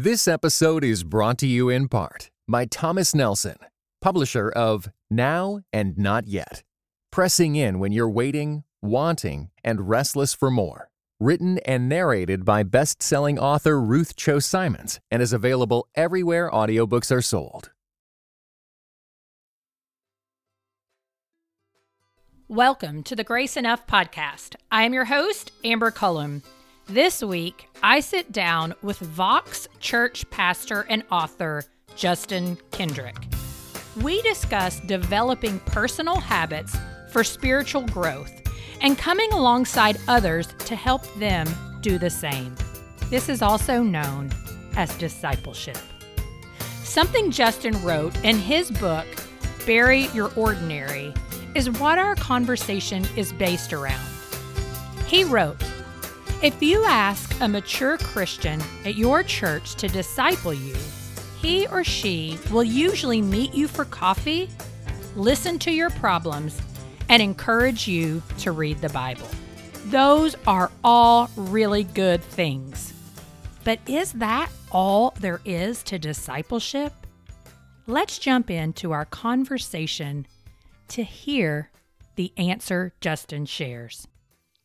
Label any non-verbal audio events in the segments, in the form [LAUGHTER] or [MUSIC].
This episode is brought to you in part by Thomas Nelson, publisher of Now and Not Yet. Pressing in when you're waiting, wanting, and restless for more. Written and narrated by best selling author Ruth Chou Simons and is available everywhere audiobooks are sold. Welcome to the Grace Enough podcast. I am your host, Amber Cullum. This week, I sit down with Vox Church pastor and author Justin Kendrick. We discuss developing personal habits for spiritual growth and coming alongside others to help them do the same. This is also known as discipleship. Something Justin wrote in his book, Bury Your Ordinary, is what our conversation is based around. He wrote, if you ask a mature Christian at your church to disciple you, he or she will usually meet you for coffee, listen to your problems, and encourage you to read the Bible. Those are all really good things. But is that all there is to discipleship? Let's jump into our conversation to hear the answer Justin shares.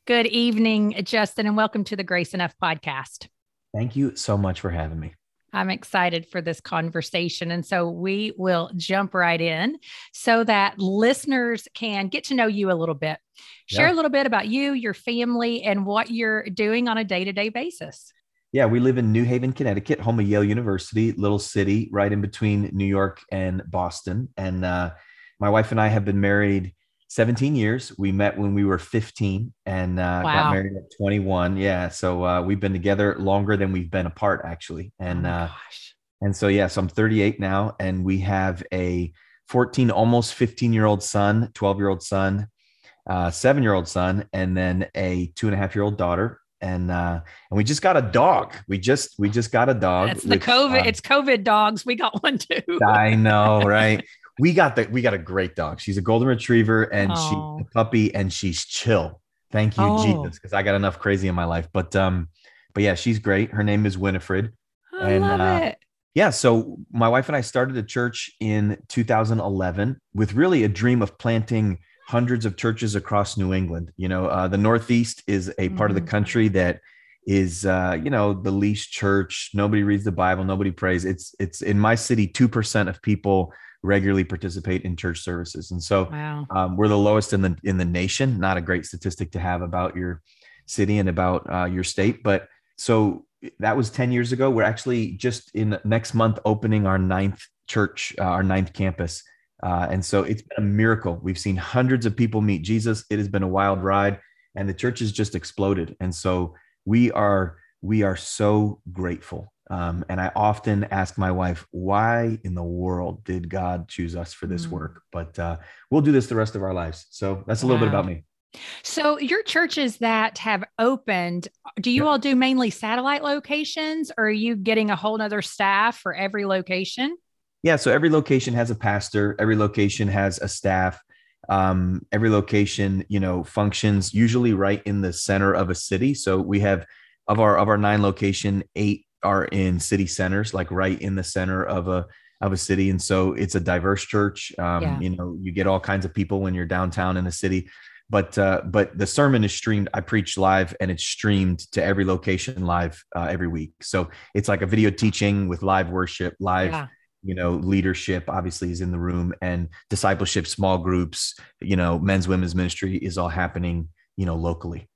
Good evening, Justin, and welcome to the Grace Enough podcast. Thank you so much for having me. I'm excited for this conversation. And so we will jump right in so that listeners can get to know you a little bit. Share yeah. a little bit about you, your family, and what you're doing on a day to day basis. Yeah, we live in New Haven, Connecticut, home of Yale University, little city right in between New York and Boston. And uh, my wife and I have been married 17 years. We met when we were 15 and uh, wow. got married at 21. Yeah. So uh, we've been together longer than we've been apart, actually. And, oh uh, and so, yeah, so I'm 38 now, and we have a 14, almost 15 year old son, 12 year old son, uh, seven year old son, and then a two and a half year old daughter. And uh, and we just got a dog. We just we just got a dog. It's the COVID. Uh, it's COVID dogs. We got one too. I know, [LAUGHS] right? We got the we got a great dog. She's a golden retriever and oh. she's a puppy and she's chill. Thank you, oh. Jesus, because I got enough crazy in my life. But um, but yeah, she's great. Her name is Winifred. I and, love uh, it. Yeah, so my wife and I started a church in 2011 with really a dream of planting hundreds of churches across New England. You know, uh, the Northeast is a part mm. of the mm. country that is uh, you know the least church. Nobody reads the Bible. Nobody prays. It's it's in my city. Two percent of people regularly participate in church services. And so wow. um, we're the lowest in the in the nation. Not a great statistic to have about your city and about uh, your state, but so that was 10 years ago. We're actually just in next month opening our ninth church, uh, our ninth campus. Uh, and so it's been a miracle. We've seen hundreds of people meet Jesus. It has been a wild ride, and the church has just exploded. And so we are we are so grateful um, and I often ask my wife, why in the world did God choose us for this mm. work? But uh, we'll do this the rest of our lives. So that's a little wow. bit about me. So, your churches that have opened, do you all do mainly satellite locations or are you getting a whole other staff for every location? Yeah. So, every location has a pastor, every location has a staff. Um, every location, you know, functions usually right in the center of a city. So, we have of our of our nine location, eight are in city centers, like right in the center of a of a city, and so it's a diverse church. Um, yeah. You know, you get all kinds of people when you're downtown in a city, but uh, but the sermon is streamed. I preach live, and it's streamed to every location live uh, every week. So it's like a video teaching with live worship, live. Yeah. You know, leadership obviously is in the room, and discipleship, small groups. You know, men's women's ministry is all happening. You know, locally.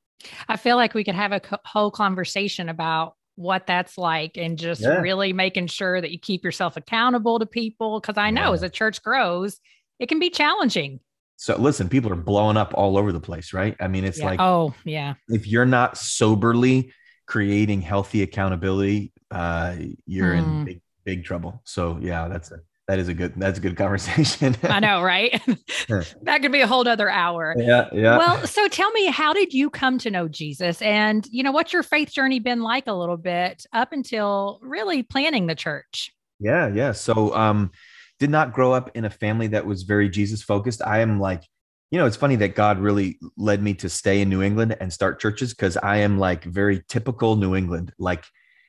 I feel like we could have a whole conversation about what that's like and just yeah. really making sure that you keep yourself accountable to people. Cause I know yeah. as a church grows, it can be challenging. So listen, people are blowing up all over the place, right? I mean, it's yeah. like, oh, yeah. If you're not soberly creating healthy accountability, uh, you're mm. in big, big trouble. So yeah, that's a that is a good that's a good conversation. [LAUGHS] I know right? That could be a whole other hour. Yeah yeah. Well so tell me how did you come to know jesus? And you know what's your faith journey been like a little bit up until really planning the church? Yeah yeah. So um did not grow up in a family that was very jesus focused. I am like you know it's funny that god really led me to stay in new england and start churches because i am like very typical new england. Like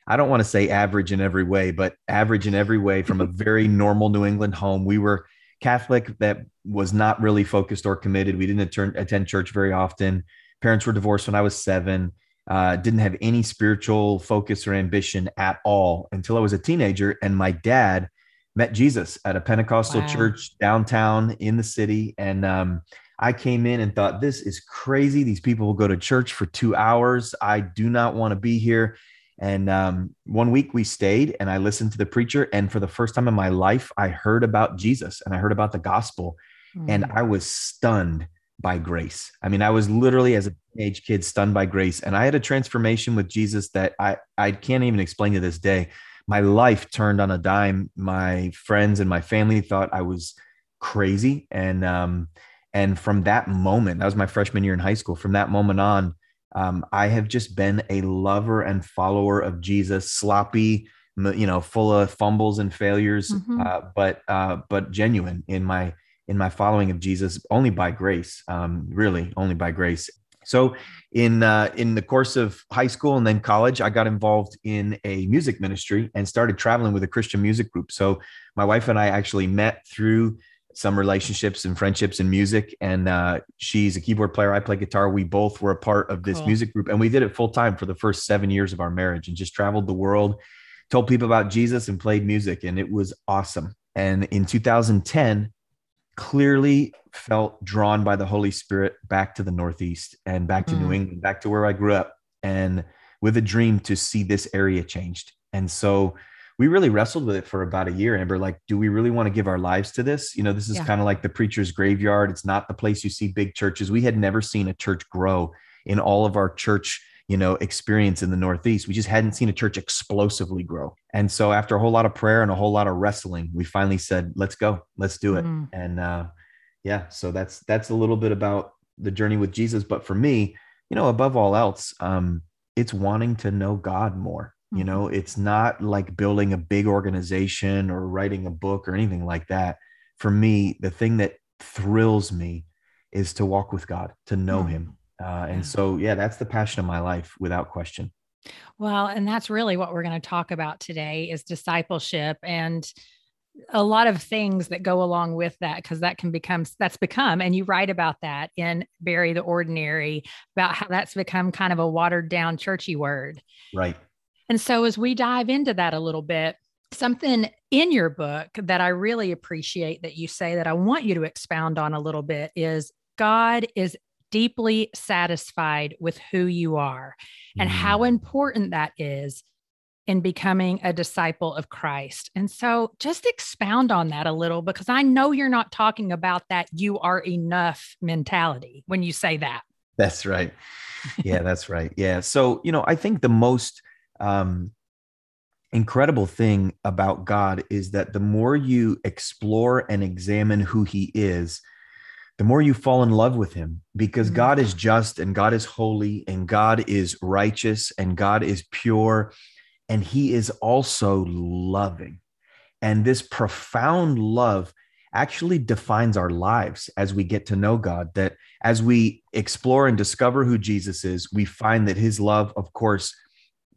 I don't want to say average in every way, but average in every way from a [LAUGHS] very normal New England home. We were Catholic that was not really focused or committed. We didn't attend, attend church very often. Parents were divorced when I was seven. Uh, didn't have any spiritual focus or ambition at all until I was a teenager. And my dad met Jesus at a Pentecostal wow. church downtown in the city. And um, I came in and thought, this is crazy. These people will go to church for two hours. I do not want to be here. And um, one week we stayed and I listened to the preacher. And for the first time in my life, I heard about Jesus and I heard about the gospel. Mm. And I was stunned by grace. I mean, I was literally as a teenage kid stunned by grace. And I had a transformation with Jesus that I, I can't even explain to this day. My life turned on a dime. My friends and my family thought I was crazy. And um, and from that moment, that was my freshman year in high school. From that moment on, um, I have just been a lover and follower of Jesus, sloppy, you know, full of fumbles and failures, mm-hmm. uh, but uh, but genuine in my in my following of Jesus, only by grace, um, really, only by grace. So, in uh, in the course of high school and then college, I got involved in a music ministry and started traveling with a Christian music group. So, my wife and I actually met through some relationships and friendships and music. And uh, she's a keyboard player. I play guitar. We both were a part of this cool. music group, and we did it full time for the first seven years of our marriage, and just traveled the world, told people about Jesus, and played music, and it was awesome. And in 2010, clearly felt drawn by the Holy Spirit back to the Northeast and back to mm. New England, back to where I grew up, and with a dream to see this area changed. And so we really wrestled with it for about a year amber like do we really want to give our lives to this? You know this is yeah. kind of like the preacher's graveyard. It's not the place you see big churches. We had never seen a church grow in all of our church you know experience in the northeast. We just hadn't seen a church explosively grow. And so after a whole lot of prayer and a whole lot of wrestling we finally said let's go. Let's do it. Mm. and uh yeah so that's that's a little bit about the journey with jesus. But for me you know above all else um it's wanting to know god more you mm-hmm. know it's not like building a big organization or writing a book or anything like that. For me the thing that thrills me is to walk with god to know mm-hmm. him. Uh, and so yeah that's the passion of my life without question. Well and that's really what we're going to talk about today is discipleship and a lot of things that go along with that because that can become that's become and you write about that in bury the ordinary about how that's become kind of a watered down churchy word. Right and so, as we dive into that a little bit, something in your book that I really appreciate that you say that I want you to expound on a little bit is God is deeply satisfied with who you are and mm. how important that is in becoming a disciple of Christ. And so just expound on that a little because I know you're not talking about that you are enough mentality when you say that. That's right. Yeah, that's right. Yeah. So, you know, I think the most um, incredible thing about God is that the more you explore and examine who he is, the more you fall in love with him because mm-hmm. God is just and God is holy and God is righteous and God is pure and he is also loving. And this profound love actually defines our lives as we get to know God. That as we explore and discover who Jesus is, we find that his love, of course,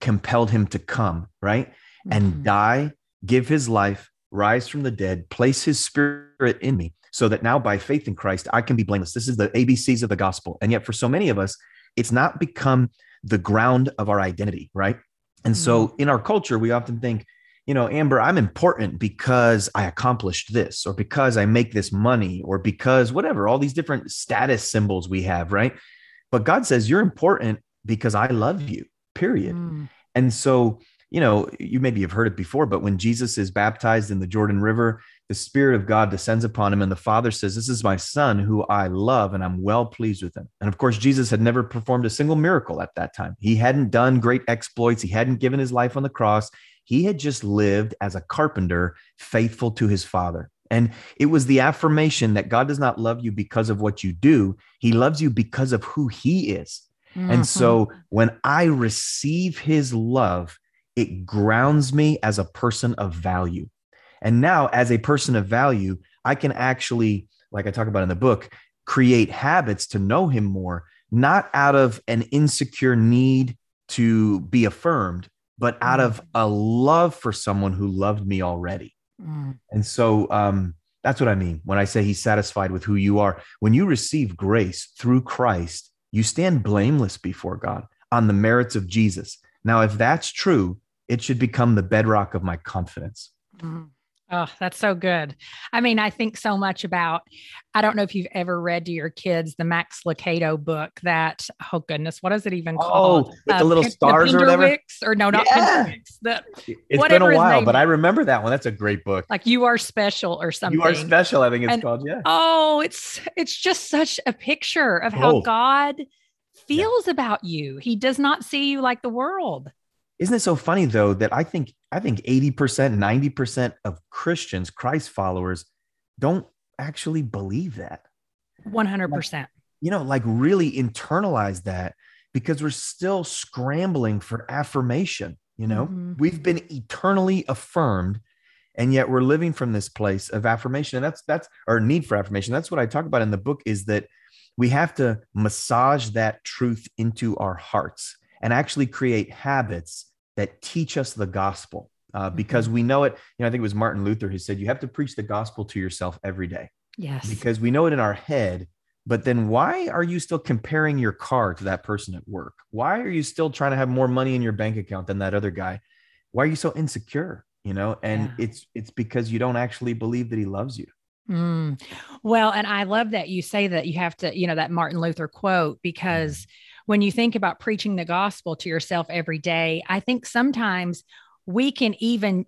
compelled him to come, right? Mm-hmm. And die, give his life, rise from the dead, place his spirit in me, so that now by faith in Christ, I can be blameless. This is the ABCs of the gospel. And yet, for so many of us, it's not become the ground of our identity, right? And mm-hmm. so in our culture, we often think, you know, Amber, I'm important because I accomplished this, or because I make this money, or because whatever, all these different status symbols we have, right? But God says, You're important because I love you period. Mm. And so, you know, you maybe have heard it before, but when Jesus is baptized in the Jordan River, the Spirit of God descends upon him, and the Father says, This is my Son who I love, and I'm well pleased with him. And of course, Jesus had never performed a single miracle at that time. He hadn't done great exploits, he hadn't given his life on the cross. He had just lived as a carpenter, faithful to his Father. And it was the affirmation that God does not love you because of what you do, He loves you because of who He is. Mm-hmm. And so when I receive his love, it grounds me as a person of value. And now, as a person of value, I can actually, like I talk about in the book, create habits to know him more, not out of an insecure need to be affirmed, but out Mm. of a love for someone who loved me already. Mm. And so um, that's what I mean when I say he's satisfied with who you are. When you receive grace through Christ, you stand blameless before God on the merits of Jesus. Now, if that's true, it should become the bedrock of my confidence. Mm. Oh, that's so good. I mean, I think so much about, I don't know if you've ever read to your kids the Max Lucado book that, oh goodness, what is it even called? Oh, with the uh, little Pin- stars or whatever? Or no, not Yeah. Pinderwicks. The, It's been a while, but. I remember that one. That's a great book. like you are special or something. You are special, I think it's And- called. Yeah. Oh, it's it's just such a picture of how Oh. God feels about you. He does not see you like the world. Isn't it so funny though that I think I think 80%, 90% of Christians, Christ followers, don't actually believe that. 100%. You know, like really internalize that because we're still scrambling for affirmation. You know, Mhm. we've been eternally affirmed, and yet we're living from this place of affirmation. And that's that's our need for affirmation. That's what I talk about in the book is that we have to massage that truth into our hearts and actually create habits that teach us the gospel. Uh, because we know it, you know, I think it was Martin Luther who said you have to preach the gospel to yourself every day Yes. because we know it in our head. But then why are you still comparing your car to that person at work? Why are you still trying to have more money in your bank account than that other guy? Why are you so insecure? You know, and Yeah. it's it's because you don't actually believe that he loves you. Mm. Well, and I love that you say that you have to, you know, that Martin Luther quote, because when you think about preaching the gospel to yourself every day, I think sometimes we can even,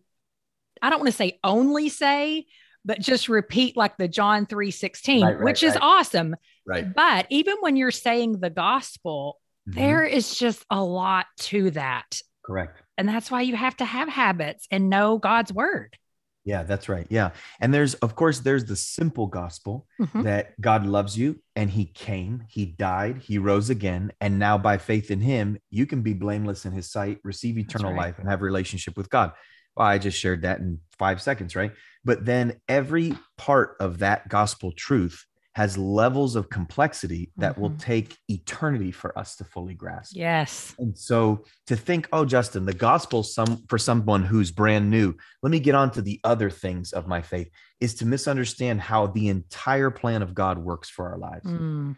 I don't want to say only say, but just repeat like the John 3 16, Right, right, which is right. awesome. Right. But even when you're saying the gospel, Mhm. there is just a lot to that. correct. And that's why you have to have habits and know God's word. Yeah, that's right. Yeah. And there's of course there's the simple gospel Mhm. that God loves you and he came, he died, he rose again, and now by faith in him, you can be blameless in his sight, receive eternal right. life and have a relationship with God. Well, I just shared that in 5 seconds, right? But then every part of that gospel truth has levels of complexity that will Mhm. take eternity for us to fully grasp. Yes. And so to think, oh, Justin, the gospel some for someone who's brand new, let me get on to the other things of my faith, is to misunderstand how the entire plan of God works for our lives. Mm.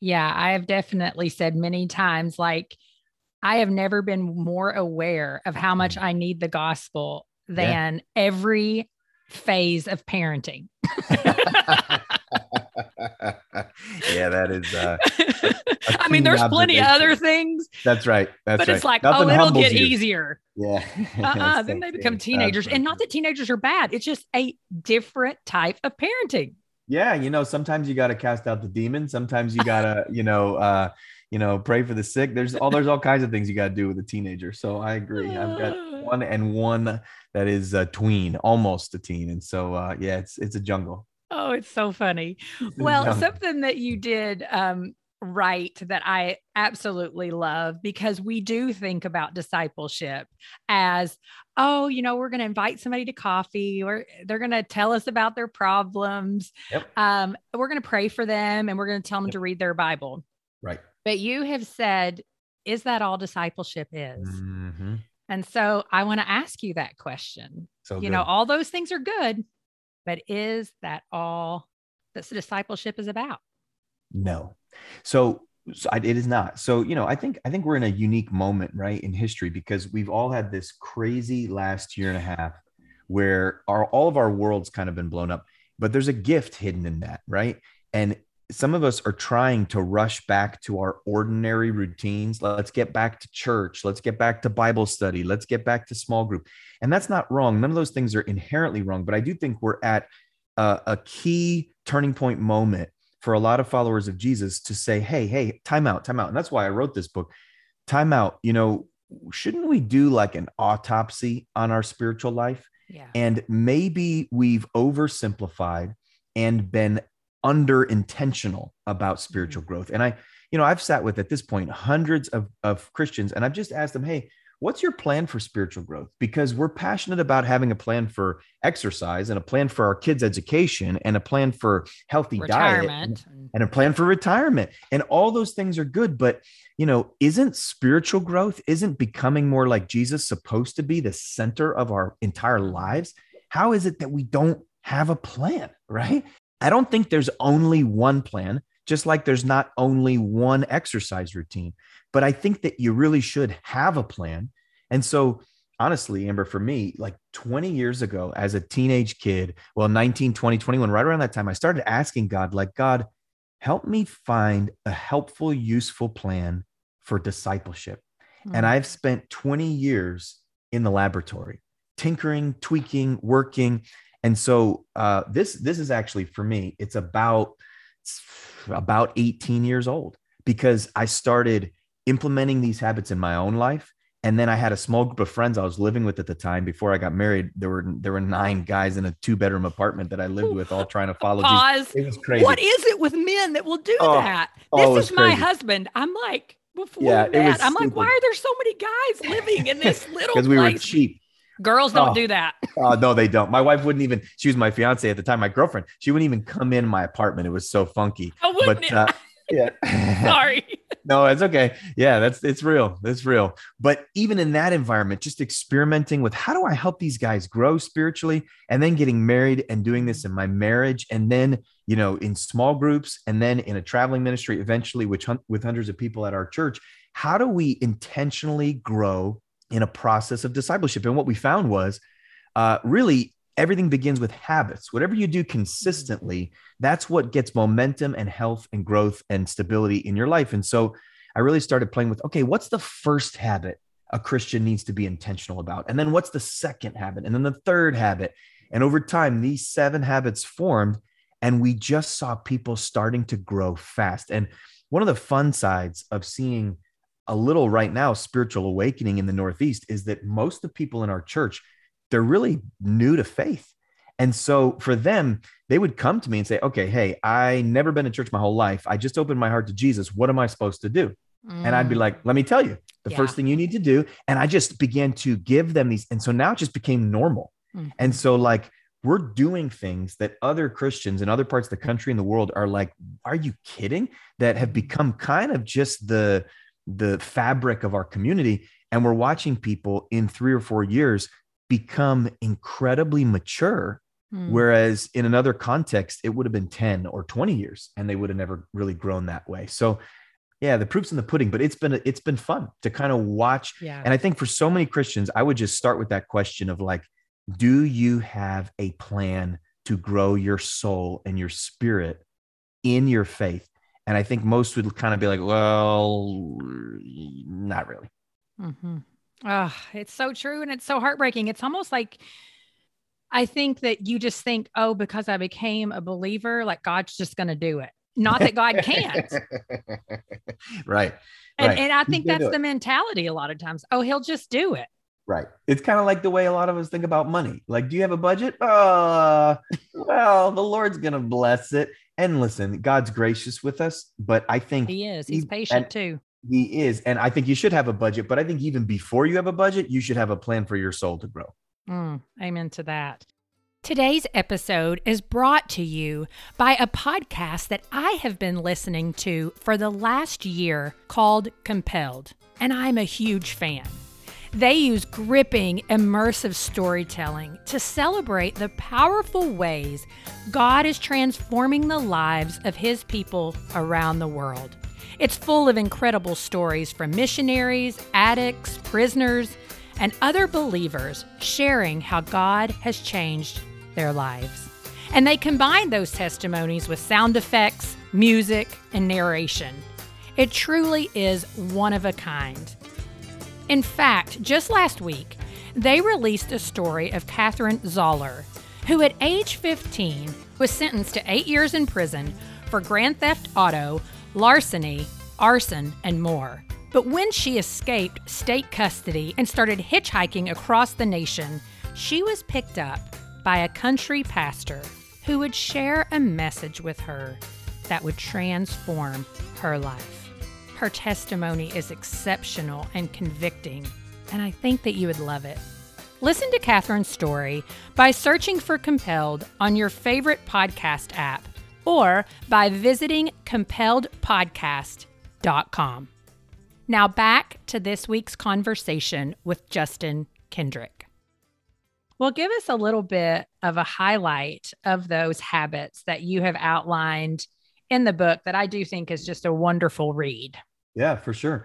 Yeah, I have definitely said many times, like, I have never been more aware of how much I need the gospel Mm. Yeah. than every phase of parenting. [LAUGHS] [LAUGHS] yeah, that is uh [LAUGHS] I mean, there's plenty of other things, that's right. That's but right. it's like, Nothing oh, it'll get you. easier. Yeah. [LAUGHS] Uh-uh. Then they become teenagers. And not that teenagers are bad, it's just a different type of parenting. yeah you know sometimes you got to cast out the demon sometimes you got to [LAUGHS] you know uh you know pray for the sick there's all there's all kinds of things you got to do with a teenager so i agree i've got [SIGHS] one and one that is a tween almost a teen and so uh yeah it's it's a jungle Oh, it's so funny. Well, jungle. something that you did um, right that I absolutely love because we do think about discipleship as, oh, you know, we're going to invite somebody to coffee or they're going to tell us about their problems. Yep. Um, we're going to pray for them and we're going to tell them Yep. to read their Bible. right But you have said, is that all discipleship is? Mhm. And so I want to ask you that question. so you know, all those things are good, but is that all that discipleship is about? No. So, so I, it is not. So, you know, I think I think we're in a unique moment, right, in history because we've all had this crazy last year and a half where our all of our worlds kind of been blown up, but there's a gift hidden in that, right? And some of us are trying to rush back to our ordinary routines. Let's get back to church. Let's get back to Bible study. Let's get back to small group. And that's not wrong. None of those things are inherently wrong, but I do think we're at a, a key turning point moment for a lot of followers of Jesus to say, hey, hey, time out, time out. And that's why I wrote this book. Time out. You know, shouldn't we do like an autopsy on our spiritual life? Yeah. And maybe we've oversimplified and been under intentional about mm-hmm. spiritual growth. And I, you know, I've sat with at this point hundreds of, of Christians and I've just asked them, hey, what's your plan for spiritual growth? Because we're passionate about having a plan for exercise and a plan for our kids' education and a plan for healthy Retirement. diet and, and a plan for retirement. And all those things are good. But, you know, isn't spiritual growth, isn't becoming more like Jesus supposed to be the center of our entire lives? How is it that we don't have a plan, right? I don't think there's only one plan, just like there's not only one exercise routine, but I think that you really should have a plan. And so, honestly, Amber, for me, like 20 years ago, as a teenage kid, well, 19, 20, 21, right around that time, I started asking God, like, God, help me find a helpful, useful plan for discipleship. Mm-hmm. And I've spent 20 years in the laboratory, tinkering, tweaking, working. And so uh, this this is actually for me, it's about about 18 years old because I started implementing these habits in my own life. And then I had a small group of friends I was living with at the time before I got married. There were there were nine guys in a two bedroom apartment that I lived with, all trying to follow. Pause. It was crazy. What is it with men that will do oh, that? Oh, this is my husband. I'm like, before yeah, that, I'm like, why are there so many guys living in this [LAUGHS] little? Because we were cheap. Girls don't oh, do that. [LAUGHS] Oh, no, they don't. My wife wouldn't even, she was my fiance at the time, my girlfriend. She wouldn't even come in my apartment. It was so funky. Oh, wouldn't but, uh, [LAUGHS] yeah. [LAUGHS] Sorry. no, it's okay. Yeah, that's it's real. It's real. But even in that environment, just experimenting with how do I help these guys grow spiritually and then getting married and doing this in my marriage and then, you know, in small groups and then in a traveling ministry eventually which with hundreds of people at our church, how do we intentionally grow in a process of discipleship? And what we found was uh, really everything begins with habits. Whatever you do consistently, that's what gets momentum and health and growth and stability in your life. And so I really started playing with okay, what's the first habit a Christian needs to be intentional about? And then what's the second habit? And then the third habit. And over time, these seven habits formed, and we just saw people starting to grow fast. And one of the fun sides of seeing a little right now spiritual awakening in the Northeast is that most of the people in our church they're really new to faith. And so for them, they would come to me and say, okay, hey, I never been in church my whole life. I just opened my heart to Jesus. What am I supposed to do? Mm. And I'd be like, let me tell you the yeah. first thing you need to do. And I just began to give them these. And so now it just became normal. Mm. And so, like, we're doing things that other Christians in other parts of the country and the world are like, are you kidding? That have become kind of just the the fabric of our community. And we're watching people in three or four years become incredibly mature. Mm. Whereas in another context, it would have been 10 or 20 years and they would have never really grown that way. So yeah, the proof's in the pudding, but it's been it's been fun to kind of watch. Yeah. And I think for so many Christians, I would just start with that question of like, do you have a plan to grow your soul and your spirit in your faith? And I think most would kind of be like, well, not really. Mm-hmm. Oh, it's so true. And it's so heartbreaking. It's almost like I think that you just think, oh, because I became a believer, like God's just going to do it. Not that God can't. [LAUGHS] right. And, right. and I think that's the mentality a lot of times. Oh, he'll just do it. Right. It's kind of like the way a lot of us think about money. Like, do you have a budget? Uh, [LAUGHS] well, the Lord's going to bless it. And listen, God's gracious with us, but I think He is. He's he, patient and, too. He is. And I think you should have a budget, but I think even before you have a budget, you should have a plan for your soul to grow. Mm, amen to that. Today's episode is brought to you by a podcast that I have been listening to for the last year called Compelled, and I'm a huge fan. They use gripping, immersive storytelling to celebrate the powerful ways God is transforming the lives of His people around the world. It's full of incredible stories from missionaries, addicts, prisoners, and other believers sharing how God has changed their lives. And they combine those testimonies with sound effects, music, and narration. It truly is one of a kind. In fact, just last week, they released a story of Catherine Zoller, who at age 15 was sentenced to eight years in prison for grand theft auto larceny, arson, and more. But when she escaped state custody and started hitchhiking across the nation, she was picked up by a country pastor who would share a message with her that would transform her life. Her testimony is exceptional and convicting, and I think that you would love it. Listen to Catherine's story by searching for Compelled on your favorite podcast app or by visiting compelledpodcast.com. Now back to this week's conversation with Justin Kendrick. Well, give us a little bit of a highlight of those habits that you have outlined in the book that I do think is just a wonderful read. Yeah, for sure.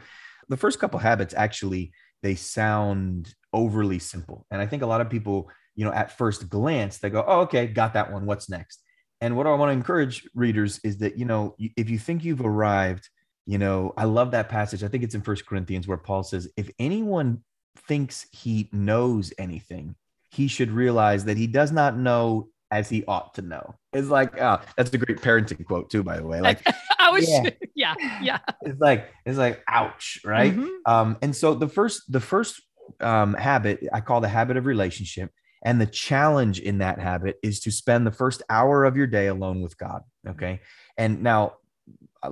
The first couple habits actually they sound overly simple. And I think a lot of people, you know, at first glance, they go, "Oh, okay, got that one. What's next?" And what I want to encourage readers is that, you know, if you think you've arrived, you know, I love that passage. I think it's in First Corinthians where Paul says, if anyone thinks he knows anything, he should realize that he does not know as he ought to know. It's like, oh, that's a great parenting quote too, by the way. Like, [LAUGHS] I was, yeah, [LAUGHS] yeah, yeah. It's like, it's like, ouch, right? Mm-hmm. Um, and so the first, the first um, habit I call the habit of relationship, and the challenge in that habit is to spend the first hour of your day alone with God. Okay, and now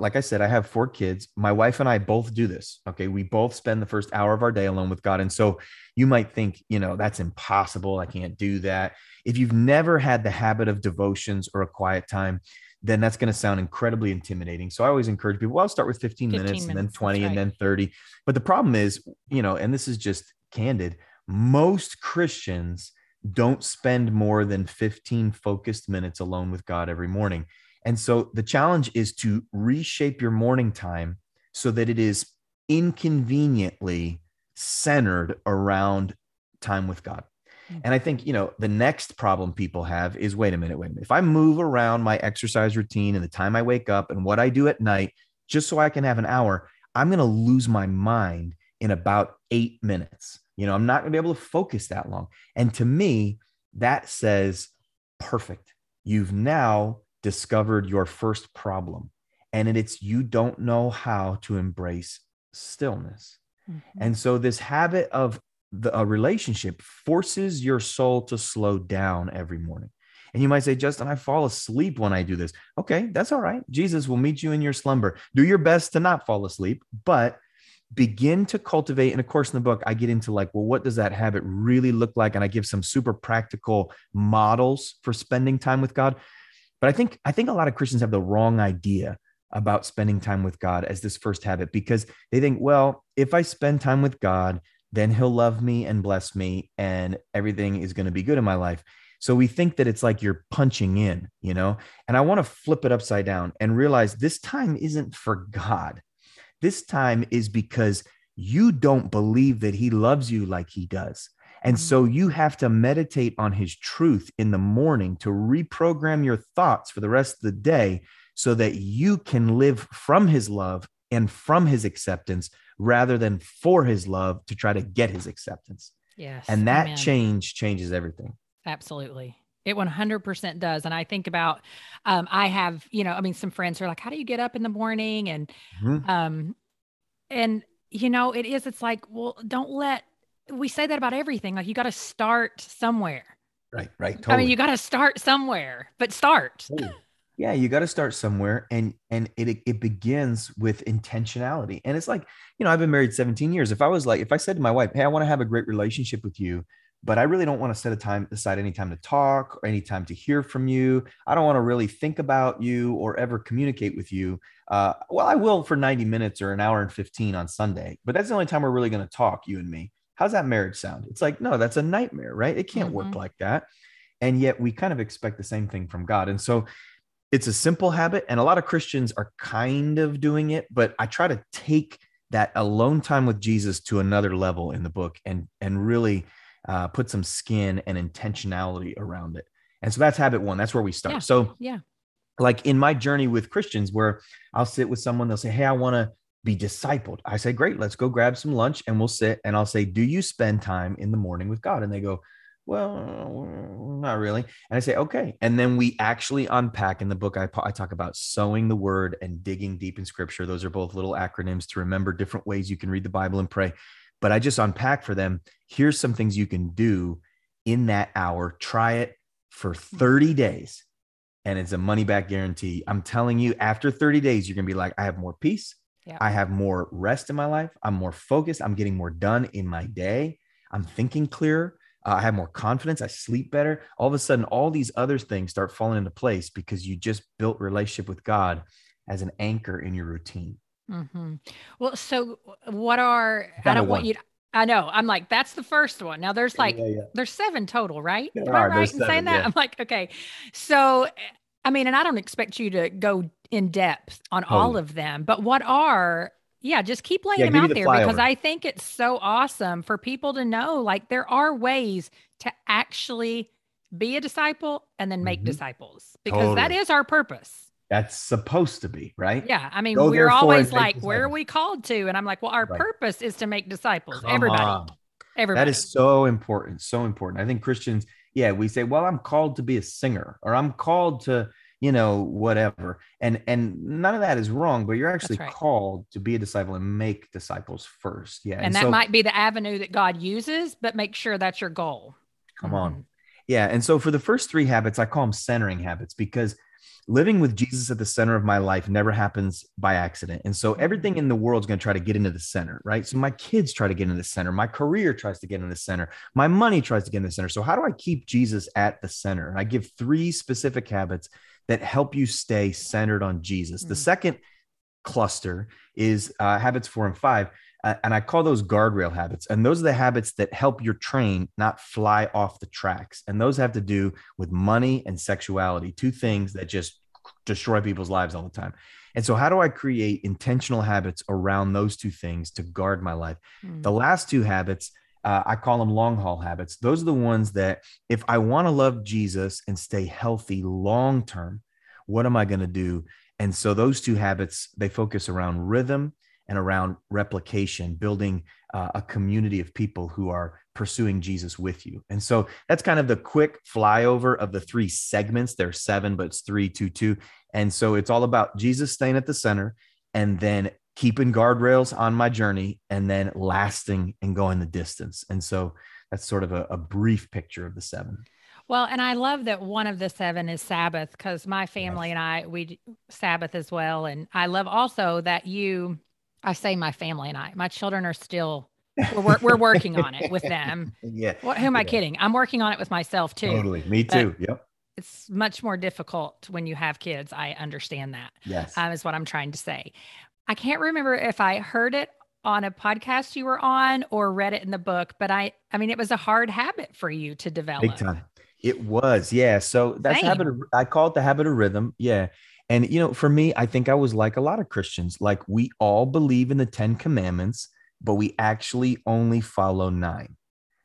like I said, I have four kids. My wife and I both do this. Okay. We both spend the first hour of our day alone with God. And so you might think, you know, that's impossible. I can't do that. If you've never had the habit of devotions or a quiet time, then that's going to sound incredibly intimidating. So I always encourage people, well, I'll start with 15, 15 minutes, minutes, and then 20 right. and then 30. But the problem is, you know, and this is just candid, most Christians don't spend more than 15 focused minutes alone with God every morning. And so the challenge is to reshape your morning time so that it is inconveniently centered around time with God. And I think, you know, the next problem people have is wait a minute, wait a minute. If I move around my exercise routine and the time I wake up and what I do at night, just so I can have an hour, I'm going to lose my mind in about eight minutes. You know, I'm not going to be able to focus that long. And to me, that says perfect. You've now discovered your first problem and it's you don't know how to embrace stillness. Mm-hmm. and so this habit of the, a relationship forces your soul to slow down every morning. And you might say justin i fall asleep when i do this. Okay that's all right. Jesus will meet you in your slumber. Do your best to not fall asleep but begin to cultivate and of course in the book i get into like well what does that habit really look like? And i give some super practical models for spending time with god but I think I think a lot of Christians have the wrong idea about spending time with God as this first habit because they think, well, if I spend time with God, then he'll love me and bless me and everything is going to be good in my life. So we think that it's like you're punching in, you know? And I want to flip it upside down and realize this time isn't for God. This time is because you don't believe that he loves you like he does. And so you have to meditate on his truth in the morning to reprogram your thoughts for the rest of the day so that you can live from his love and from his acceptance rather than for his love to try to get his acceptance. Yes. And that amen. change changes everything. Absolutely. It 100% does. And I think about, um, I have, you know, I mean, some friends are like, how do you get up in the morning? And, mm-hmm. um, and, you know, it is, it's like, well, don't let we say that about everything. Like you got to start somewhere. Right, right. Totally. I mean, you got to start somewhere, but start. Yeah, you got to start somewhere, and and it it begins with intentionality. And it's like, you know, I've been married 17 years. If I was like, if I said to my wife, "Hey, I want to have a great relationship with you," but I really don't want to set a time aside any time to talk or any time to hear from you. I don't want to really think about you or ever communicate with you. Uh, well, I will for 90 minutes or an hour and 15 on Sunday, but that's the only time we're really going to talk, you and me. How's that marriage sound? It's like, no, that's a nightmare, right? It can't mm-hmm. work like that. And yet we kind of expect the same thing from God. And so it's a simple habit. And a lot of Christians are kind of doing it, but I try to take that alone time with Jesus to another level in the book and, and really uh, put some skin and intentionality around it. And so that's habit one. That's where we start. Yeah. So, yeah, like in my journey with Christians, where I'll sit with someone, they'll say, Hey, I want to be discipled. I say, great, let's go grab some lunch and we'll sit. And I'll say, do you spend time in the morning with God? And they go, well, not really. And I say, okay. And then we actually unpack in the book. I, I talk about sowing the word and digging deep in scripture. Those are both little acronyms to remember different ways you can read the Bible and pray. But I just unpack for them. Here's some things you can do in that hour. Try it for 30 days. And it's a money back guarantee. I'm telling you, after 30 days, you're going to be like, I have more peace. Yep. I have more rest in my life. I'm more focused. I'm getting more done in my day. I'm thinking clearer. Uh, I have more confidence. I sleep better. All of a sudden, all these other things start falling into place because you just built relationship with God as an anchor in your routine. Mm-hmm. Well, so what are I don't want you. To, I know. I'm like that's the first one. Now there's like yeah, yeah. there's seven total, right? There Am I right in seven, saying that? Yeah. I'm like okay. So I mean, and I don't expect you to go in depth on totally. all of them, but what are yeah, just keep laying them out the there because I think it's so awesome for people to know like there are ways to actually be a disciple and then make mm-hmm. disciples because totally. that is our purpose. That's supposed to be, right? Yeah. I mean, Go we're always like, where are we called to? And I'm like, well, our right. purpose is to make disciples. Come Everybody. On. Everybody. That is so important. So important. I think Christians, yeah, we say, well, I'm called to be a singer or I'm called to, you know, whatever. And and none of that is wrong, but you're actually right. called to be a disciple and make disciples first. Yeah. And, and that so, might be the avenue that God uses, but make sure that's your goal. Come mm-hmm. on. Yeah. And so for the first three habits, I call them centering habits because living with Jesus at the center of my life never happens by accident. And so everything in the world is going to try to get into the center, right? So my kids try to get into the center. My career tries to get in the center. My money tries to get in the center. So how do I keep Jesus at the center? And I give three specific habits that help you stay centered on Jesus. Mm-hmm. The mm. second cluster is uh, habits four and five. And I call those guardrail habits. And those are the habits that help your train not fly off the tracks. And those have to do with money and sexuality, two things that just destroy people's lives all the time. And so, how do I create intentional habits around those two things to guard my life? Mm. The last two habits, uh, I call them long haul habits. Those are the ones that, if I want to love Jesus and stay healthy long term, what am I going to do? And so, those two habits, they focus around rhythm and around replication, building uh, a community of people who are pursuing Jesus with you. And so that's kind of the quick flyover of the three segments. There's seven, but it's three, two, two. And so it's all about Jesus staying at the center and then keeping guardrails on my journey and then lasting and going the distance. And so that's sort of a, a brief picture of the seven. Well, and I love that one of the seven is Sabbath because my family yes. and I, we Sabbath as well. And I love also that you I say my family and I, my children are still, we're, we're working on it with them. [LAUGHS] Yeah. What, who am yeah. I kidding? I'm working on it with myself too. Totally. Me too. Yep. It's much more difficult when you have kids. I understand that. Yes. Um, is what I'm trying to say. I can't remember if I heard it on a podcast you were on or read it in the book, but I, I mean, it was a hard habit for you to develop. Big time. It was. Yeah. So that's Same. habit. Of, I call it the habit of rhythm. Yeah. And, you know, for me, I think I was like a lot of Christians. Like we all believe in the 10 commandments, but we actually only follow nine,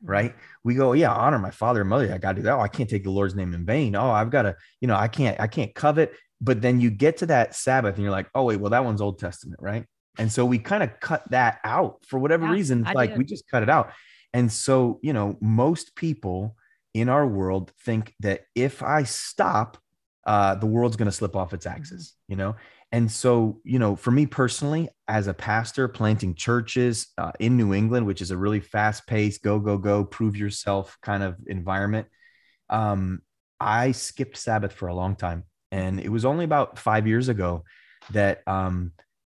mm-hmm. right? We go, yeah, honor my father and mother. I got to do that. Oh, I can't take the Lord's name in vain. Oh, I've got to, you know, I can't, I can't covet. But then you get to that Sabbath and you're like, oh, wait, well, that one's Old Testament, right? And so we kind of cut that out for whatever yeah, reason. I like did. we just cut it out. And so, you know, most people in our world think that if I stop, uh, the world's going to slip off its axis, mm-hmm. you know? And so, you know, for me personally, as a pastor planting churches uh, in New England, which is a really fast paced, go, go, go, prove yourself kind of environment, um, I skipped Sabbath for a long time. And it was only about five years ago that um,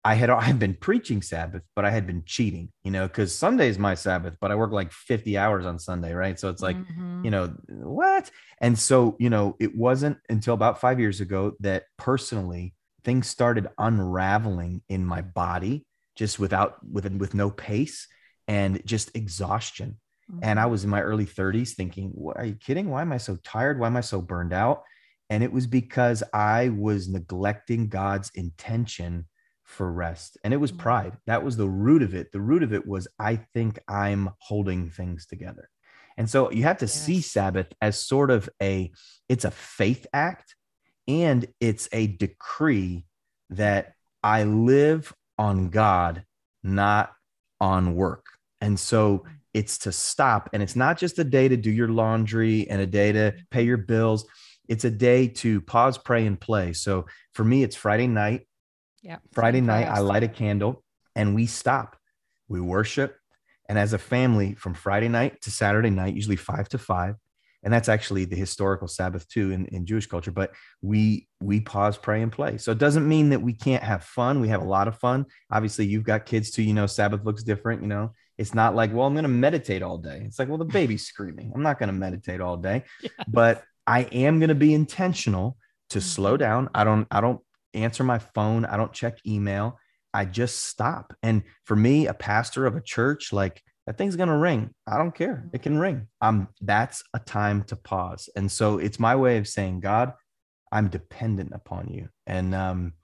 I had I had been preaching Sabbath, but I had been cheating, you know, because Sunday is my Sabbath, but I work like 50 hours on Sunday, right? So it's like, mm-hmm. you know, what? And so, you know, it wasn't until about five years ago that personally things started unraveling in my body just without with with no pace and just exhaustion. Mm-hmm. And I mm-hmm. was in my early 30s thinking, are you kidding? Why am I so tired? Why am I so burned out? And it was because I was neglecting God's intention for rest. And it was mm-hmm. pride. That was the root of it. The root of it was, I think I'm holding things together. And so you have to yes. see Sabbath as sort of a, it's a faith act and it's a decree that I live on God, not on work. And so it's to stop. And it's not just a day to do your laundry and a day to pay your bills. It's a day to pause, pray, and play. So for me, it's Friday night. Yeah. Friday night, I light a candle and we stop. We worship. And as a family, from Friday night to Saturday night, usually five to five, and that's actually the historical Sabbath too in, in Jewish culture. But we we pause, pray, and play. So it doesn't mean that we can't have fun. We have a lot of fun. Obviously, you've got kids too. You know, Sabbath looks different. You know, it's not like, well, I'm going to meditate all day. It's like, well, the baby's screaming. I'm not going to meditate all day, [LAUGHS] but I am going to be intentional to mm-hmm. slow down. I don't I don't answer my phone. I don't check email. I just stop. And for me, a pastor of a church, like that thing's gonna ring. I don't care. It can ring. Um, that's a time to pause. And so it's my way of saying, God, I'm dependent upon you. And um,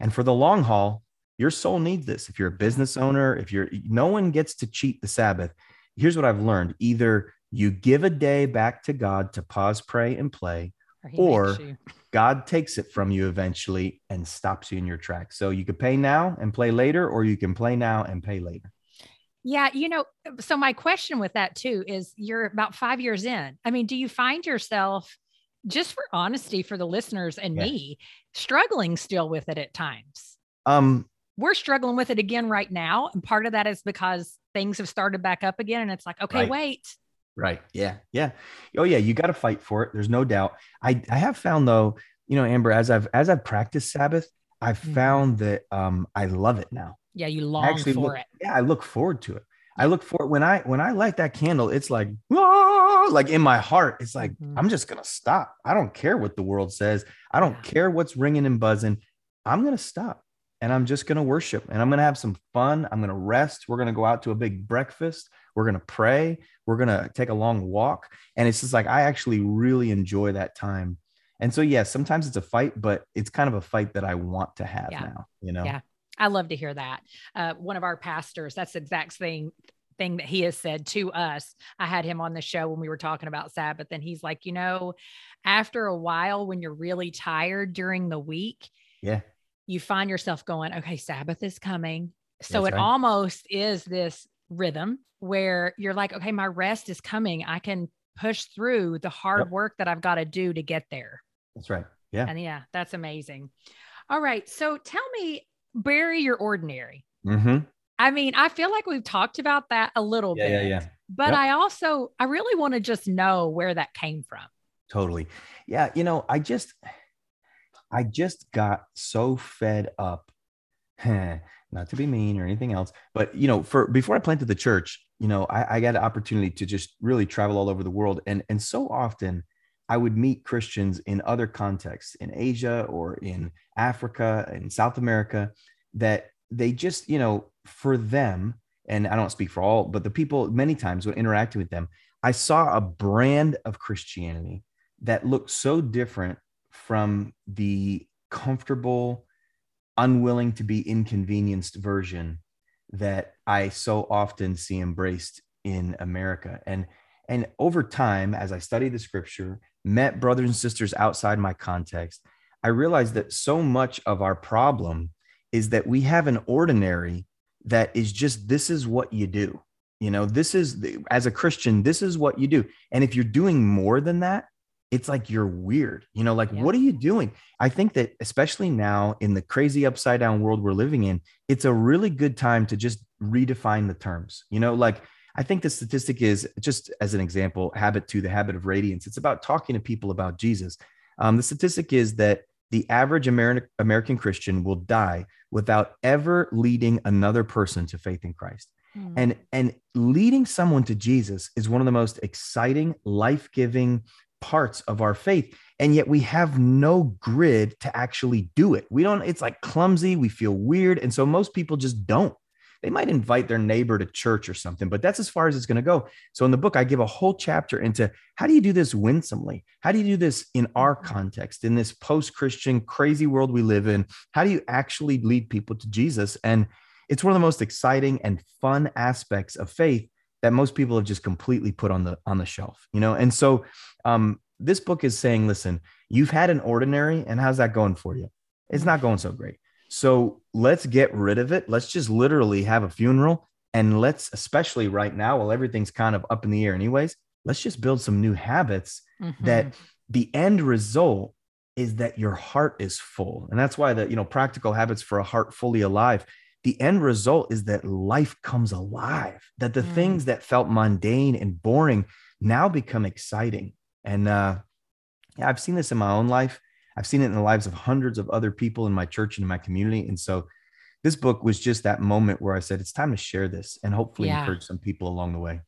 and for the long haul, your soul needs this. If you're a business owner, if you're no one gets to cheat the Sabbath. Here's what I've learned: either you give a day back to God to pause, pray, and play, or, or God takes it from you eventually and stops you in your tracks. So you could pay now and play later, or you can play now and pay later. Yeah, you know, so my question with that too is you're about five years in. I mean, do you find yourself, just for honesty for the listeners and yeah. me, struggling still with it at times? Um, we're struggling with it again right now. And part of that is because things have started back up again. And it's like, okay, right. wait. Right. Yeah. Yeah. Oh yeah. You got to fight for it. There's no doubt. I, I have found though, you know, Amber, as I've, as I've practiced Sabbath, I've mm-hmm. found that um, I love it now. Yeah, you long for look, it. Yeah, I look forward to it. I look for when I when I light that candle, it's like ah, like in my heart, it's like mm-hmm. I'm just gonna stop. I don't care what the world says. I don't yeah. care what's ringing and buzzing. I'm gonna stop and I'm just gonna worship and I'm gonna have some fun. I'm gonna rest. We're gonna go out to a big breakfast. We're gonna pray. We're gonna take a long walk. And it's just like I actually really enjoy that time. And so, yeah, sometimes it's a fight, but it's kind of a fight that I want to have yeah. now, you know? Yeah. I love to hear that. Uh, one of our pastors, that's the exact thing thing that he has said to us. I had him on the show when we were talking about Sabbath, and he's like, you know, after a while, when you're really tired during the week, yeah, you find yourself going, okay, Sabbath is coming. So That's it right. almost is this rhythm where you're like, okay, my rest is coming. I can push through the hard yep. work that I've got to do to get there. That's right. Yeah. And yeah, that's amazing. All right. So tell me bury your ordinary. Mm-hmm. I mean, I feel like we've talked about that a little yeah, bit. Yeah, yeah. But yep. I also, I really want to just know where that came from. Totally. Yeah. You know, I just, I just got so fed up. [LAUGHS] Not to be mean or anything else, but you know, for before I planted the church, you know, I, I got an opportunity to just really travel all over the world, and and so often I would meet Christians in other contexts in Asia or in Africa and South America that they just, you know, for them, and I don't speak for all, but the people many times when interacting with them, I saw a brand of Christianity that looked so different from the comfortable, unwilling to be inconvenienced version that I so often see embraced in America. And and over time, as I studied the scripture, met brothers and sisters outside my context, I realized that so much of our problem is that we have an ordinary that is just this is what you do. You know, this is as a Christian, this is what you do. And if you're doing more than that, it's like you're weird. You know, like yeah. what are you doing? I think that especially now in the crazy upside down world we're living in, it's a really good time to just redefine the terms. You know, like I think the statistic is just as an example, habit to the habit of radiance. It's about talking to people about Jesus. Um, the statistic is that the average American American Christian will die without ever leading another person to faith in Christ. Mm. And and leading someone to Jesus is one of the most exciting, life-giving parts of our faith. And yet we have no grid to actually do it. We don't, it's like clumsy, we feel weird. And so most people just don't they might invite their neighbor to church or something, but that's as far as it's going to go. So in the book, I give a whole chapter into how do you do this winsomely? How do you do this in our mm-hmm. context, in this post Christian crazy world we live in? How do you actually lead people to Jesus? And it's one of the most exciting and fun aspects of faith that most people have just completely put on the on the shelf, you know. And so, um, this book is saying, listen, you've had an ordinary, and how's that going for you? It's not going so great. So let's get rid of it. Let's just literally have a funeral. And let's, especially right now, while everything's kind of up in the air, anyways, let's just build some new habits mm-hmm. that the end result is that your heart is full. And that's why the, you know, practical habits for a heart fully alive. The end result is that life comes alive, that the mm. things that felt mundane and boring now become exciting. And uh, yeah, I've seen this in my own life. I've seen it in the lives of hundreds of other people in my church and in my community. And so this book was just that moment where I said, it's time to share this and hopefully yeah. encourage some people along the way.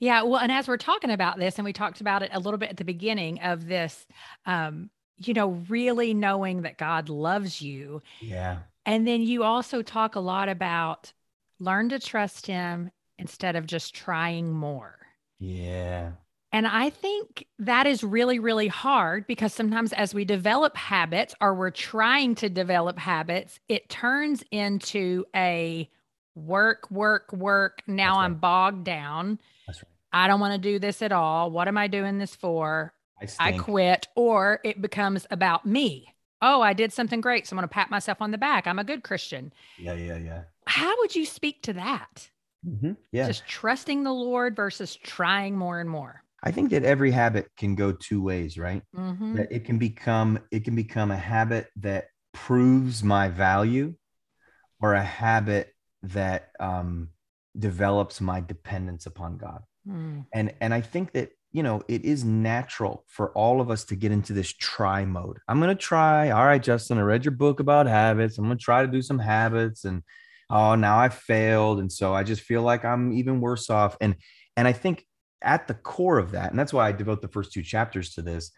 Yeah. Well, and as we're talking about this, and we talked about it a little bit at the beginning of this, um, you know, really knowing that God loves you. Yeah. And then you also talk a lot about learn to trust him instead of just trying more. Yeah. And I think that is really, really hard because sometimes as we develop habits or we're trying to develop habits, it turns into a work, work, work. Now right. I'm bogged down. Right. I don't want to do this at all. What am I doing this for? I, I quit. Or it becomes about me. Oh, I did something great. So I'm going to pat myself on the back. I'm a good Christian. Yeah, yeah, yeah. How would you speak to that? Mm-hmm. Yeah. Just trusting the Lord versus trying more and more. I think that every habit can go two ways, right? Mm-hmm. That it can become it can become a habit that proves my value, or a habit that um, develops my dependence upon God. Mm. And and I think that you know it is natural for all of us to get into this try mode. I'm gonna try. All right, Justin, I read your book about habits. I'm gonna try to do some habits, and oh, now I failed, and so I just feel like I'm even worse off. And and I think at the core of that, and that's why I devote the first two chapters to this.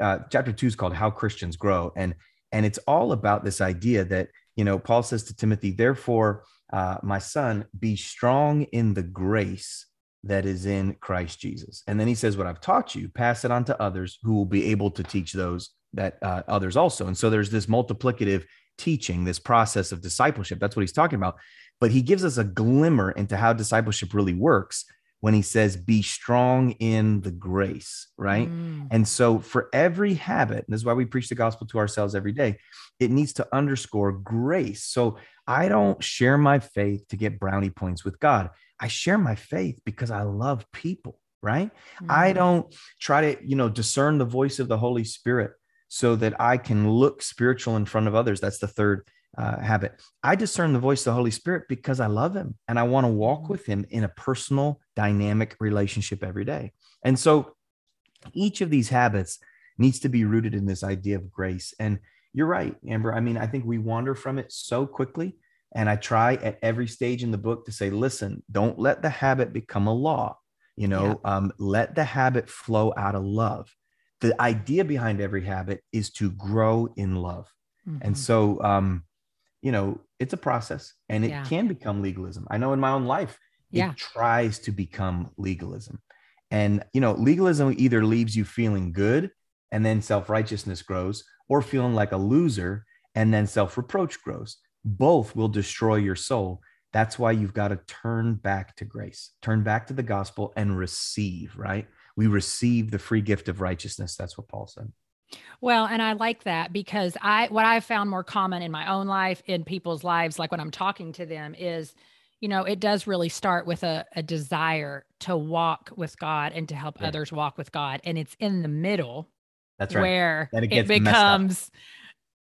Uh, chapter two is called "How Christians Grow," and and it's all about this idea that you know Paul says to Timothy, "Therefore, uh, my son, be strong in the grace that is in Christ Jesus." And then he says, "What I've taught you, pass it on to others who will be able to teach those that uh, others also." And so there's this multiplicative teaching, this process of discipleship. That's what he's talking about. But he gives us a glimmer into how discipleship really works when he says, be strong in the grace, right? Mm. And so for every habit, and this is why we preach the gospel to ourselves every day, it needs to underscore grace. So I don't share my faith to get brownie points with God. I share my faith because I love people, right? Mm. I don't try to, you know, discern the voice of the Holy Spirit so that I can look spiritual in front of others. That's the third uh, habit. I discern the voice of the Holy Spirit because I love him and I want to walk mm-hmm. with him in a personal, dynamic relationship every day. And so each of these habits needs to be rooted in this idea of grace. And you're right, Amber. I mean, I think we wander from it so quickly. And I try at every stage in the book to say, listen, don't let the habit become a law. You know, yeah. um, let the habit flow out of love. The idea behind every habit is to grow in love. Mm-hmm. And so, um, you know, it's a process and it yeah. can become legalism. I know in my own life, yeah. it tries to become legalism. And, you know, legalism either leaves you feeling good and then self righteousness grows, or feeling like a loser and then self reproach grows. Both will destroy your soul. That's why you've got to turn back to grace, turn back to the gospel and receive, right? We receive the free gift of righteousness. That's what Paul said. Well, and I like that because I what I've found more common in my own life, in people's lives, like when I'm talking to them, is you know, it does really start with a, a desire to walk with God and to help yeah. others walk with God. And it's in the middle that's right. where it, it, becomes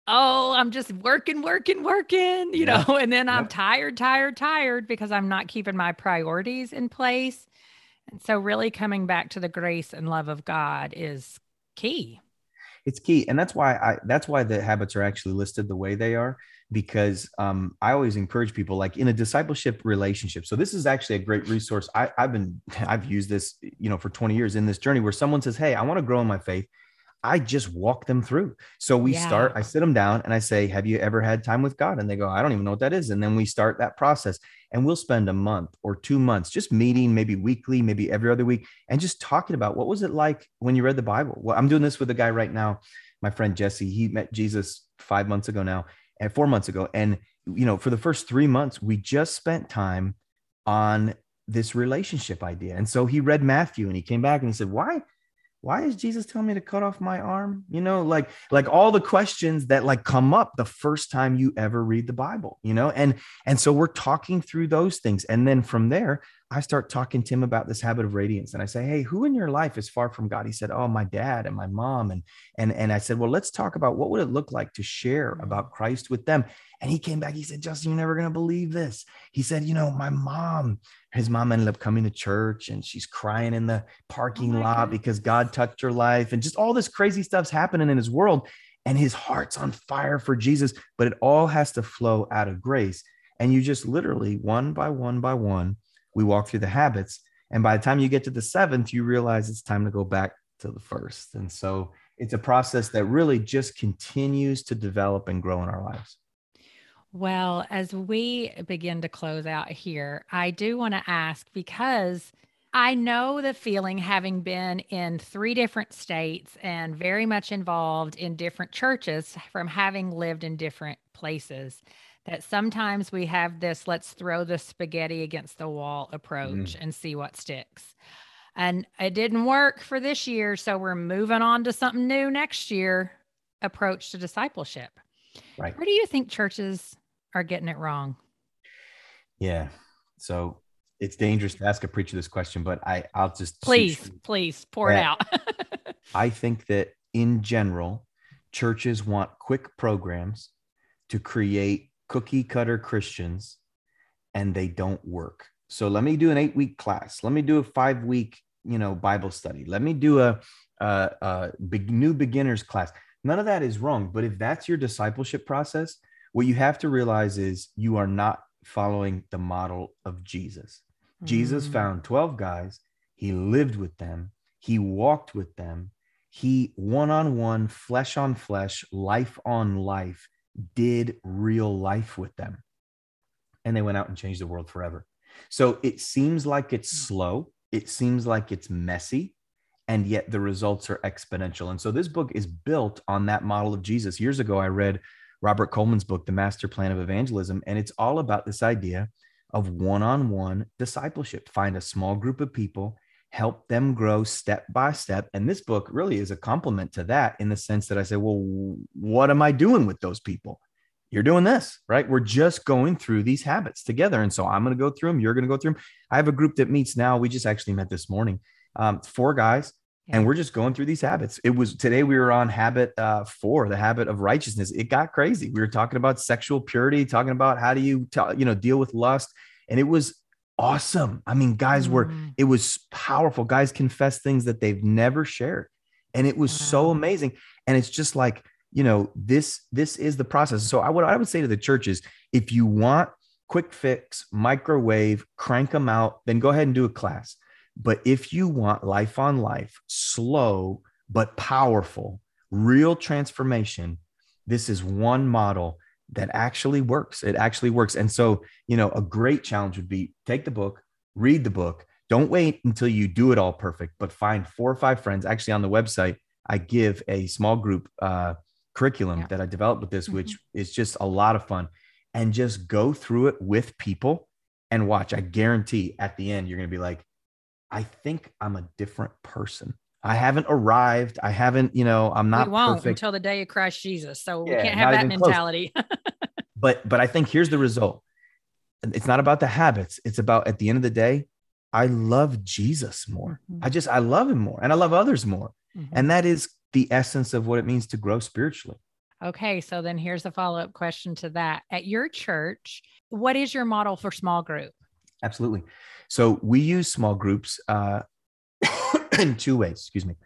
oh, I'm just working, working, working, you yeah. know, [LAUGHS] and then I'm tired, tired, tired because I'm not keeping my priorities in place. And so, really coming back to the grace and love of God is key it's key and that's why i that's why the habits are actually listed the way they are because um, i always encourage people like in a discipleship relationship so this is actually a great resource. I, i've been [LAUGHS] i've used this you know for 20 years in this journey where someone says hey i want to grow in my faith I just walk them through. So we yeah. start, I sit them down and I say, Have you ever had time with God? And they go, I don't even know what that is. And then we start that process and we'll spend a month or two months just meeting, maybe weekly, maybe every other week, and just talking about what was it like when you read the Bible? Well, I'm doing this with a guy right now, my friend Jesse. He met Jesus five months ago now and four months ago. And, you know, for the first three months, we just spent time on this relationship idea. And so he read Matthew and he came back and he said, Why? Why is jesus telling me to cut off my arm you know like like all the questions that like come up the first time you ever read the bible you know and and so we're talking through those things and then from there I start talking to him about this habit of radiance. And I say, Hey, who in your life is far from God? He said, Oh, my dad and my mom. And and and I said, Well, let's talk about what would it look like to share mm. about Christ with them. And he came back, he said, Justin, you're never gonna believe this. He said, you know, my mom, his mom ended up coming to church and she's crying in the oh parking oh lot God. because God touched her life, and just all this crazy stuff's happening in his world. And his heart's on fire for Jesus, but it all has to flow out of grace. And you just literally one by one by one we walk through the habits. And by the time you get to the seventh, you realize it's time to go back to the first. And so it's a process that really just continues to develop and grow in our lives. Well, as we begin to close out here, I do want to ask because I know the feeling having been in three different states and very much involved in different churches from having lived in different places that sometimes we have this let's throw the spaghetti against the wall approach mm. and see what sticks. And it didn't work for this year. So we're moving on to something new next year approach to discipleship. Right. Where do you think churches are getting it wrong? Yeah. So it's dangerous to ask a preacher this question, but I, I'll just please, please pour it out. [LAUGHS] I think that in general, churches want quick programs to create cookie cutter Christians and they don't work. So let me do an eight week class. Let me do a five week, you know, Bible study. Let me do a, a, a big, new beginners class. None of that is wrong. But if that's your discipleship process, what you have to realize is you are not following the model of Jesus. Mm. Jesus found 12 guys, he lived with them, he walked with them, he one on one, flesh on flesh, life on life did real life with them. And they went out and changed the world forever. So it seems like it's hmm. slow, it seems like it's messy, and yet the results are exponential. And so this book is built on that model of Jesus. Years ago, I read Robert Coleman's book, The Master Plan of Evangelism, and it's all about this idea of one on one discipleship. Find a small group of people help them grow step by step. And this book really is a complement to that in the sense that I say, well, what am I doing with those people? You're doing this, right? We're just going through these habits together. And so I'm going to go through them. You're going to go through them. I have a group that meets now. We just actually met this morning, um, four guys. Yeah. And we're just going through these habits. It was today we were on habit uh, four, the habit of righteousness. It got crazy. We were talking about sexual purity, talking about how do you, t- you know, deal with lust, and it was awesome. I mean, guys were, mm. it was powerful. Guys confess things that they've never shared. And it was wow. so amazing. And it's just like, you know, this, this is the process. So I would, I would say to the churches, if you want quick fix, microwave, crank them out, then go ahead and do a class. But if you want life on life, slow, but powerful, real transformation, this is one model that actually works. It actually works. And so, you know, a great challenge would be take the book, read the book. Don't wait until you do it all perfect, but find four or five friends. Actually, on the website, I give a small group uh, curriculum yeah. that I developed with this, mm-hmm. which is just a lot of fun. And just go through it with people and watch. I guarantee at the end, you're going to be like, I think I'm a different person. I haven't arrived. I haven't, you know, I'm not we won't perfect. until the day of Christ Jesus. So yeah, we can't have that mentality. [LAUGHS] but but I think here's the result. It's not about the habits. It's about at the end of the day, I love Jesus more. Mm-hmm. I just I love him more and I love others more. Mm-hmm. And that is the essence of what it means to grow spiritually. Okay, so then here's a follow-up question to that. At your church, what is your model for small group? Absolutely. So we use small groups uh, [COUGHS] in two ways. Excuse me.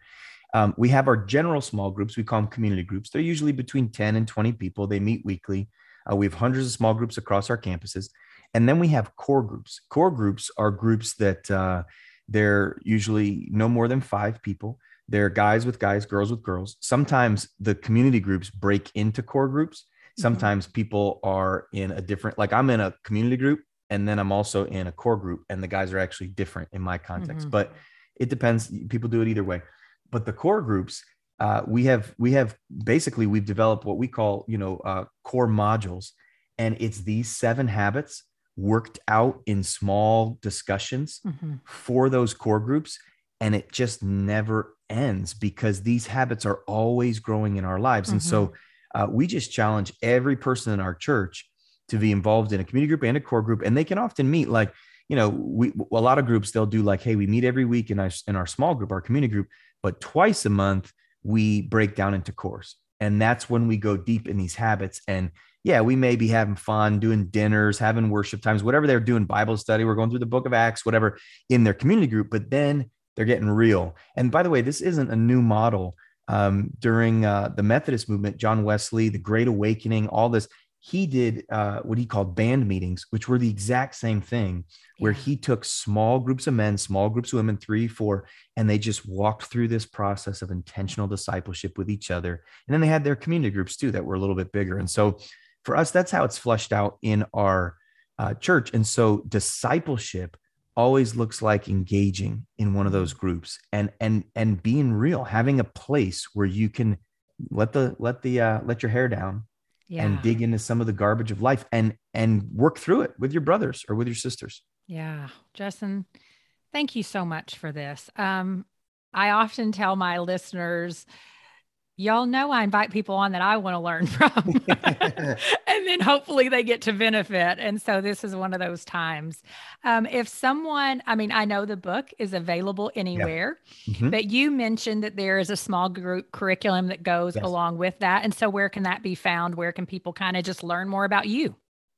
Um, we have our general small groups. We call them community groups. They're usually between 10 and 20 people. They meet weekly. Uh, we have hundreds of small groups across our campuses. And then we have core groups. Core groups are groups that uh, they're usually no more than five people. They're guys with guys, girls with girls. Sometimes the community groups break into core groups. Mm-hmm. Sometimes people are in a different, like I'm in a community group and then I'm also in a core group, and the guys are actually different in my context. Mm-hmm. But it depends. People do it either way. But the core groups, uh, we have we have basically we've developed what we call you know uh, core modules, and it's these seven habits worked out in small discussions mm-hmm. for those core groups, and it just never ends because these habits are always growing in our lives, mm-hmm. and so mm-hmm. uh, we just challenge every person in our church to be involved in a community group and a core group, and they can often meet like you know, we a lot of groups they'll do like, hey, we meet every week in our in our small group, our community group, but twice a month we break down into course. And that's when we go deep in these habits. And yeah, we may be having fun doing dinners, having worship times, whatever they're doing, Bible study, we're going through the book of Acts, whatever in their community group, but then they're getting real. And by the way, this isn't a new model. Um, during uh, the Methodist movement, John Wesley, the Great Awakening, all this, he did uh, what he called band meetings, which were the exact same thing, where he took small groups of men, small groups of women, three, four, and they just walked through this process of intentional discipleship with each other. And then they had their community groups too that were a little bit bigger. And so for us, that's how it's fleshed out in our uh, church. And so discipleship always looks like engaging in one of those groups and and and being real, having a place where you can let the let the uh, let your hair down yeah. and dig into some of the garbage of life and and work through it with your brothers or with your sisters. Yeah, Justin, thank you so much for this. Um, I often tell my listeners, y'all know I invite people on that I want to learn [LAUGHS] from. [LAUGHS] and then hopefully they get to benefit. And so this is one of those times. Um, if someone, I mean, I know the book is available anywhere, yeah. mm-hmm. but you mentioned that there is a small group curriculum that goes yes. along with that. And so where can that be found? Where can people kind of just learn more about you?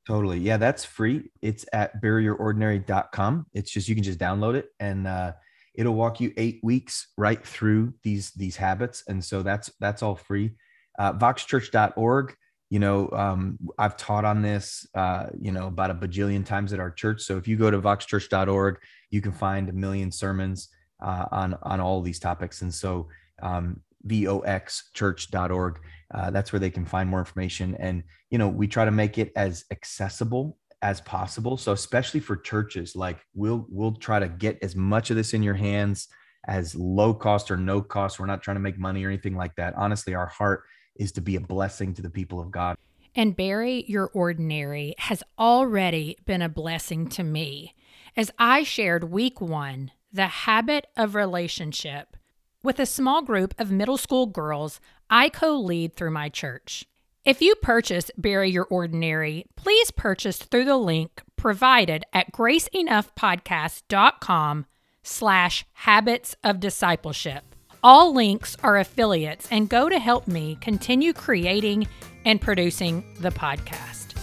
Totally. Yeah, that's free. It's at buryyourordinary.com. It's just, you can just download it and, uh, it'll walk you eight weeks right through these these habits. And so that's that's all free. Uh, voxchurch.org you know um, i've taught on this uh, you know about a bajillion times at our church. So if you go to voxchurch.org you can find a million sermons uh, on on all these topics. And so um, voxchurch.org uh, that's where they can find more information. And you know we try to make it as accessible as possible. So especially for churches, like we'll we'll try to get as much of this in your hands as low cost or no cost. We're not trying to make money or anything like that. Honestly, our heart is to be a blessing to the people of God. And Bury Your Ordinary has already been a blessing to me. As I shared week one, the habit of relationship with a small group of middle school girls I co lead through my church. If you purchase Bury Your Ordinary, please purchase through the link provided at graceenoughpodcast.com slash habits of discipleship. All links are affiliates and go to help me continue creating and producing the podcast.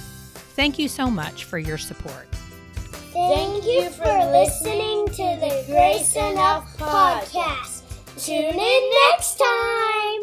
Thank you so much for your support. Thank you for listening to the Grace Enough podcast. Tune in next time.